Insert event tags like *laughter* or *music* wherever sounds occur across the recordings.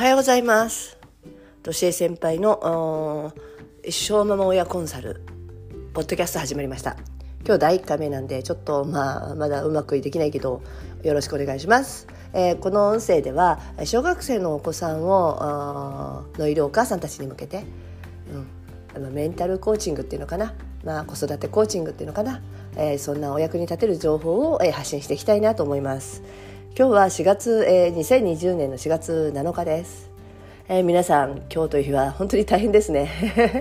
はようございます。としえ先輩の一生ママ親コンサルポッドキャスト始まりました。今日第1回目なんでちょっとまあまだうまくできないけどよろしくお願いします、えー、この音声では小学生のお子さんをのいるお母さんたちに向けて、うん、あのメンタルコーチングっていうのかな、まあ、子育てコーチングっていうのかな、えー、そんなお役に立てる情報を、えー、発信していきたいなと思います。今日は4月、えー、2020年の4月7日です。えー、皆さん今日という日は本当に大変ですね、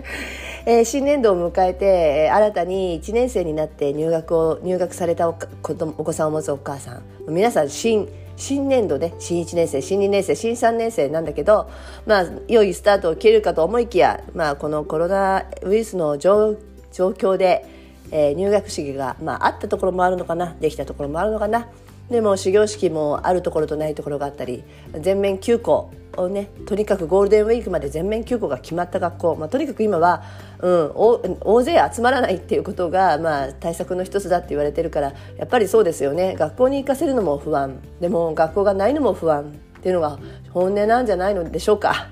*laughs* えー、新年度を迎えて新たに1年生になって入学を入学されたお子さんを持つお母さん。皆さん新新年度で、ね、新1年生新2年生新3年生なんだけどまあ良いスタートを切るかと思いきや、まあ、このコロナウイルスの状況で、えー、入学式が、まあ、あったところもあるのかなできたところもあるのかな。でも始業式もあるところとないところがあったり全面休校をねとにかくゴールデンウィークまで全面休校が決まった学校、まあ、とにかく今は、うん、大勢集まらないっていうことが、まあ、対策の一つだって言われてるからやっぱりそうですよね。学校に行かせるのも不安。でも学校がないのも不安っていうのが本音なんじゃないのでしょうか。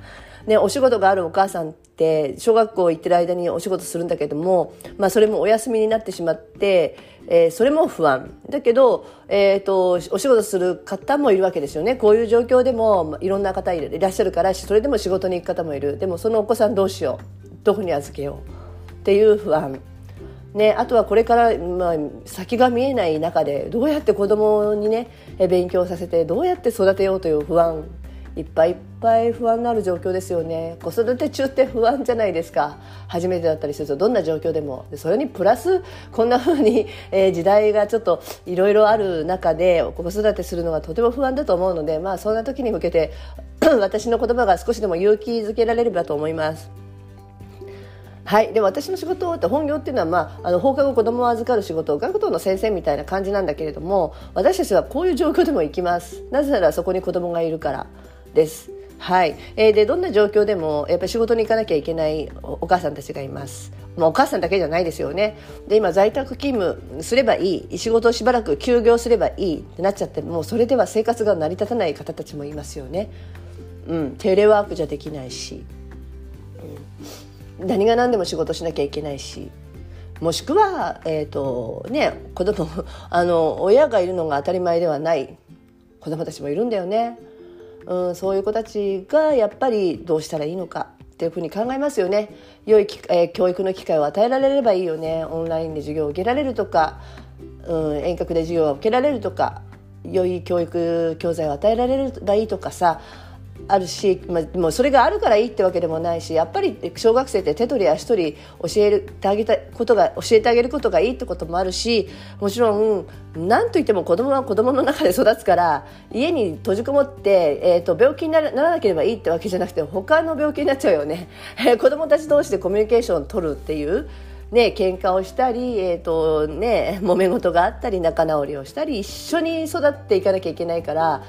ね、お仕事があるお母さんって小学校行ってる間にお仕事するんだけども、まあ、それもお休みになってしまって、えー、それも不安。だけど、えーと、お仕事する方もいるわけですよね。こういう状況でもいろんな方いらっしゃるからそれでも仕事に行く方もいる。でもそのお子さんどうしよう。どこに預けよう。っていう不安。ね、あとはこれから、まあ、先が見えない中でどうやって子供にね勉強させてどうやって育てようという不安。いっぱいいっぱい不安のある状況ですよね。子育て中って不安じゃないですか。初めてだったりするとどんな状況でも。それにプラスこんな風に、えー、時代がちょっといろいろある中で子育てするのがとても不安だと思うのでまあそんな時に向けて *clears throat* 私の言葉が少しでも勇気づけられればと思います。はい、で私の仕事って本業っていうのは、まあ、あの放課後子供を預かる仕事学童の先生みたいな感じなんだけれども私たちはこういう状況でも行きます。なぜならそこに子供がいるから。です。はい、えー、でどんな状況でもやっぱり仕事に行かなきゃいけないお母さんたちがいます。まあ、お母さんだけじゃないですよね。で今在宅勤務すればいい仕事をしばらく休業すればいいってなっちゃってもうそれでは生活が成り立たない方たちもいますよね。うん、テレワークじゃできないし、うん、何が何でも仕事しなきゃいけないし。もしくは、えーとね、子供あの親がいるのが当たり前ではない子供たちもいるんだよね。うん、そういう子たちがやっぱりどうしたらいいのかっていうふうに考えますよね。良い、えー、教育の機会を与えられればいいよね。オンラインで授業を受けられるとか、うん、遠隔で授業を受けられるとか。良い教育教材を与えられればいいとかさ。あるし、まあ、もうそれがあるからいいってわけでもないしやっぱり小学生って手取り足取り教えてあげたことが教えてあげることがいいってこともあるしもちろん何といっても子供は子供の中で育つから家に閉じこもって、えーと、病気にならなければいいってわけじゃなくて他の病気になっちゃうよね。子供たち同士でコミュニケーションを取るっていうね、喧嘩をしたり、えーとね、揉め事があったり仲直りをしたり一緒に育っていかなきゃいけないから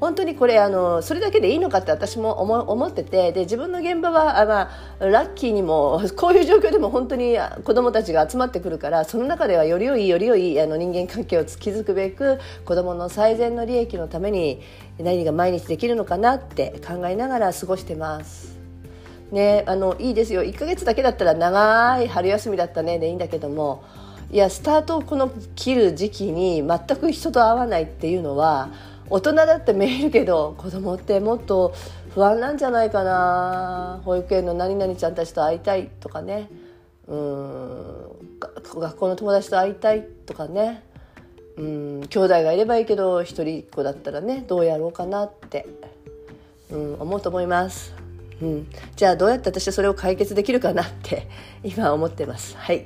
本当にこれあのそれだけでいいのかって私も思思っててで自分の現場はあ、まあ、ラッキーにも *laughs* こういう状況でも本当に子どもたちが集まってくるからその中ではより良いより良いあの人間関係を築くべく子どもの最善の利益のために何が毎日できるのかなって考えながら過ごしてます。ね、あのいいですよ1ヶ月だけだったら長い春休みだったねでいいんだけどもいやスタートをこの切る時期に全く人と会わないっていうのは大人だって見えるけど子供ってもっと不安なんじゃないかな。保育園の何々ちゃんたちと会いたいとかね。うん。学校の友達と会いたいとかね。うん。兄弟がいればいいけど一人っ子だったらねどうやろうかなって、うん、思うと思います。うん、じゃあどうやって私はそれを解決できるかなって *laughs* 今思ってます。はい。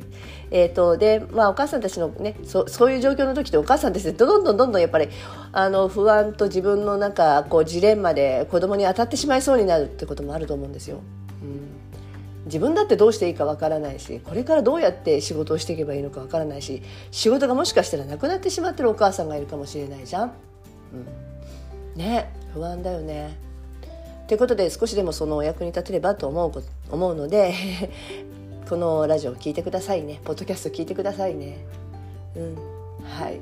えーと、で、まあ、お母さんたちのねそそういう状況の時ってお母さんたちどんどんどんどんやっぱりあの不安と自分のなんかこうジレンマで子供に当たってしまいそうになるってこともあると思うんですよ。うん自分だってどうしていいかわからないしこれからどうやって仕事をしていけばいいのかわからないし仕事がもしかしたらなくなってしまってるお母さんがいるかもしれないじゃん。うん、ね不安だよね。ということで少しでもそのお役に立てればと思う思うので *laughs* このラジオ聞いてくださいね。ポッドキャスト聞いてくださいね。うん。はい。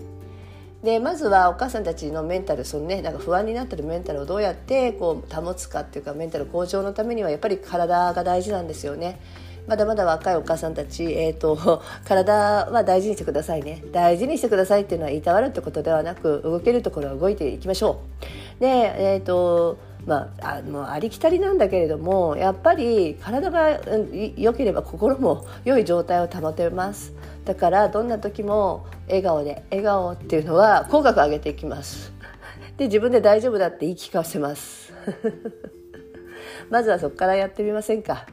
でまずはお母さんたちのメンタルその、ね、なんか不安になってるメンタルをどうやってこう保つかっていうかメンタル向上のためにはやっぱり体が大事なんですよね。まだまだ若いお母さんたち、えーと、*laughs* 体は大事にしてくださいね。大事にしてくださいっていうのはいたわるってことではなく動けるところは動いていきましょう。で、えーとまあ、あのありきたりなんだけれどもやっぱり体が良ければ心も良い状態を保てます。だからどんな時も笑顔で笑顔っていうのは口角上げていきます。で自分で大丈夫だって言い聞かせます。*laughs* まずはそこからやってみませんか。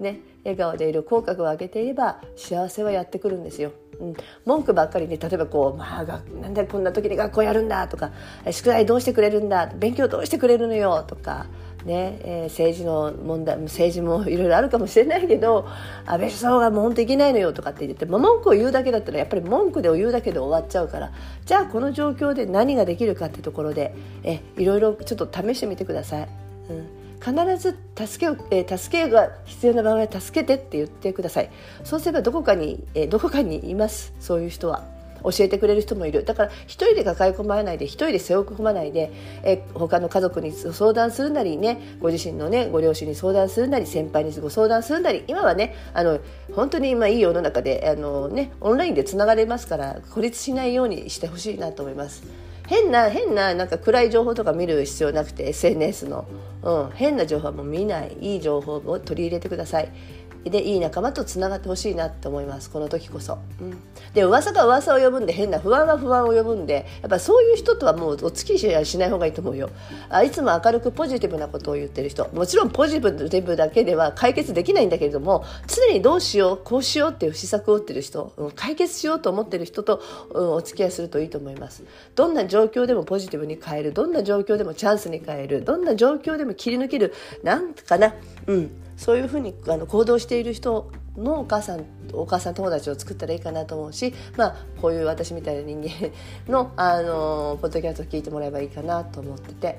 ね。笑顔でいる口角を上げていれば幸せはやってくるんですよ。うん、文句ばっかりね例えばこう、まあ、なんでこんな時に学校やるんだとか宿題どうしてくれるんだ勉強どうしてくれるのよとか、ねえー、政治の問題政治もいろいろあるかもしれないけど安倍首相がもう本当いけないのよとかって言って、まあ、文句を言うだけだったらやっぱり文句で言うだけで終わっちゃうからじゃあこの状況で何ができるかってところでえいろいろちょっと試してみてください。うん必ず助けを、えー、助けが必要な場合は助けてって言ってください。そうすればどこかに、えー、どこかにいます。そういう人は。教えてくれる人もいる。だから一人で抱え込まないで一人で背負い込まないで、えー、他の家族に相談するなりねご自身のねご両親に相談するなり先輩にご相談するなり今はねあの本当に今いい世の中であの、ね、オンラインでつながれますから孤立しないようにしてほしいなと思います。変な変ななんか暗い情報とか見る必要なくて SNS の、うん、変な情報はもう見ない。いい情報を取り入れてください。でいい仲間とつながってほしいなって思いますこの時こそ、うん、で噂が噂を呼ぶんで変な不安は不安を呼ぶんでやっぱそういう人とはもうお付き合いしない方がいいと思うよ。あいつも明るくポジティブなことを言ってる人。もちろんポジティブだけでは解決できないんだけれども常にどうしようこうしようっていう施策を打ってる人、うん、解決しようと思ってる人と、うん、お付き合いするといいと思います。どんな状況でもポジティブに変える。どんな状況でもチャンスに変える。どんな状況でも切り抜ける。なんかな。うん。そういうふうにあの行動している人のお母さんお母さん友達を作ったらいいかなと思うし、まあ、こういう私みたいな人間の *laughs* あのポッドキャストを聞いてもらえばいいかなと思ってて。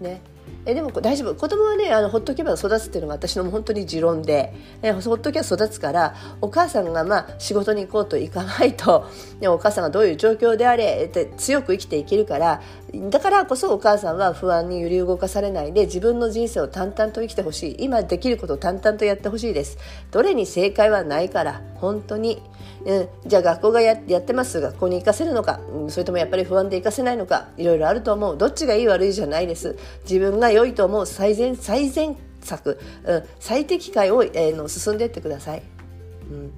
うん。ね。えでも大丈夫。子供はねあのほっとけば育つっていうのが私の本当に持論で、えほっとけば育つからお母さんがまあ仕事に行こうといかないと、ね、お母さんがどういう状況であれって強く生きていけるからだからこそお母さんは不安に揺り動かされないで自分の人生を淡々と生きてほしい。今できることを淡々とやってほしいです。どれに正解はないから本当に、うん、じゃあ学校がやってます学校に行かせるのか、うん、それともやっぱり不安で行かせないのか。いろいろあると思う。どっちがいい悪いじゃないです。自分が良いと思う。最善最善策、うん、最適解を、えー、の進んでいってください。うん。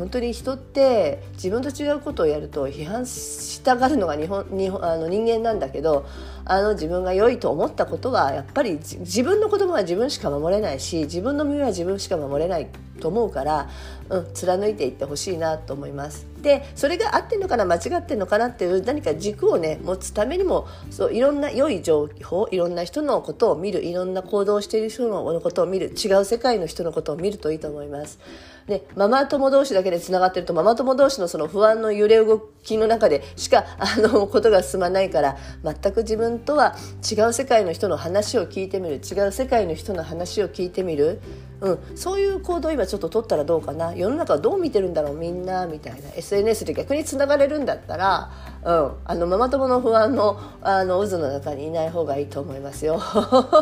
本当に人って自分と違うことをやると批判したがるのが日本日本あの人間なんだけどあの自分が良いと思ったことはやっぱり自分の子供は自分しか守れないし自分の身は自分しか守れないと思うから、うん、貫いていってほしいなと思います。でそれが合ってんのかな間違ってんのかなっていう何か軸をね持つためにもそういろんな良い情報いろんな人のことを見るいろんな行動をしている人のことを見る違う世界の人のことを見るといいと思います。でママ友同士だけでつながってるとママ友同士のその不安の揺れ動きの中でしか *laughs* あのことが進まないから全く自分とは違う世界の人の話を聞いてみる違う世界の人の話を聞いてみるうん、そういう行動今ちょっと取ったらどうかな。世の中どう見てるんだろうみんな。みたいな。SNS で逆につながれるんだったら、うん、あのママ友の不安のあの渦の中にいない方がいいと思いますよ。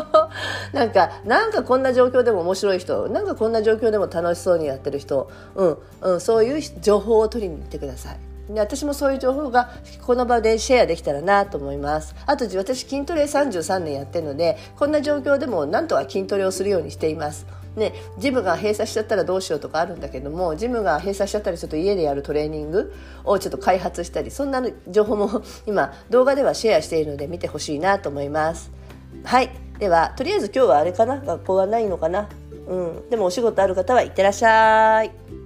*laughs* なんかなんかこんな状況でも面白い人なんかこんな状況でも楽しそうにやってる人、うん。うん、そういう情報を取りに行ってください。で私もそういう情報がこの場でシェアできたらなと思います。あと私筋トレ33年やってるのでこんな状況でもなんとか筋トレをするようにしています。ね、ジムが閉鎖しちゃったらどうしようとかあるんだけどもジムが閉鎖しちゃったらちょっと家でやるトレーニングをちょっと開発したりそんな情報も *laughs* 今動画ではシェアしているので見てほしいなと思います。はい。ではとりあえず今日はあれかな？学校はないのかな？うん。でもお仕事ある方はいってらっしゃい。